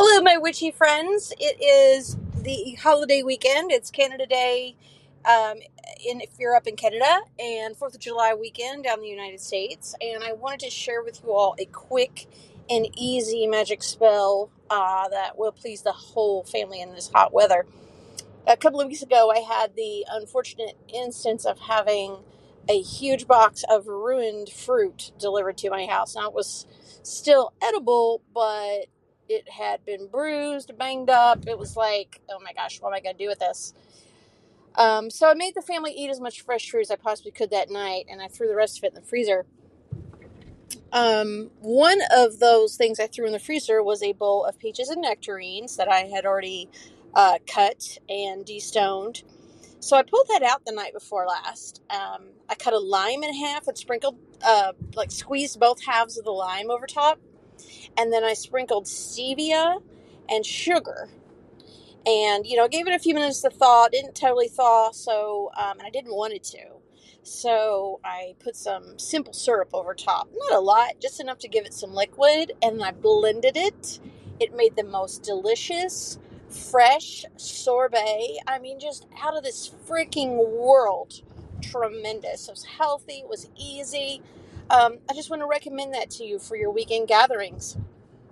Hello, my witchy friends. It is the holiday weekend. It's Canada Day um, in, if you're up in Canada, and 4th of July weekend down in the United States. And I wanted to share with you all a quick and easy magic spell uh, that will please the whole family in this hot weather. A couple of weeks ago, I had the unfortunate instance of having a huge box of ruined fruit delivered to my house. Now, it was still edible, but it had been bruised, banged up. It was like, oh my gosh, what am I going to do with this? Um, so I made the family eat as much fresh fruit as I possibly could that night, and I threw the rest of it in the freezer. Um, one of those things I threw in the freezer was a bowl of peaches and nectarines that I had already uh, cut and destoned. So I pulled that out the night before last. Um, I cut a lime in half and sprinkled, uh, like squeezed both halves of the lime over top and then I sprinkled stevia and sugar. And, you know, I gave it a few minutes to thaw. It didn't totally thaw, so, um, and I didn't want it to. So I put some simple syrup over top. Not a lot, just enough to give it some liquid. And I blended it. It made the most delicious, fresh sorbet. I mean, just out of this freaking world. Tremendous. It was healthy, it was easy. Um, I just want to recommend that to you for your weekend gatherings.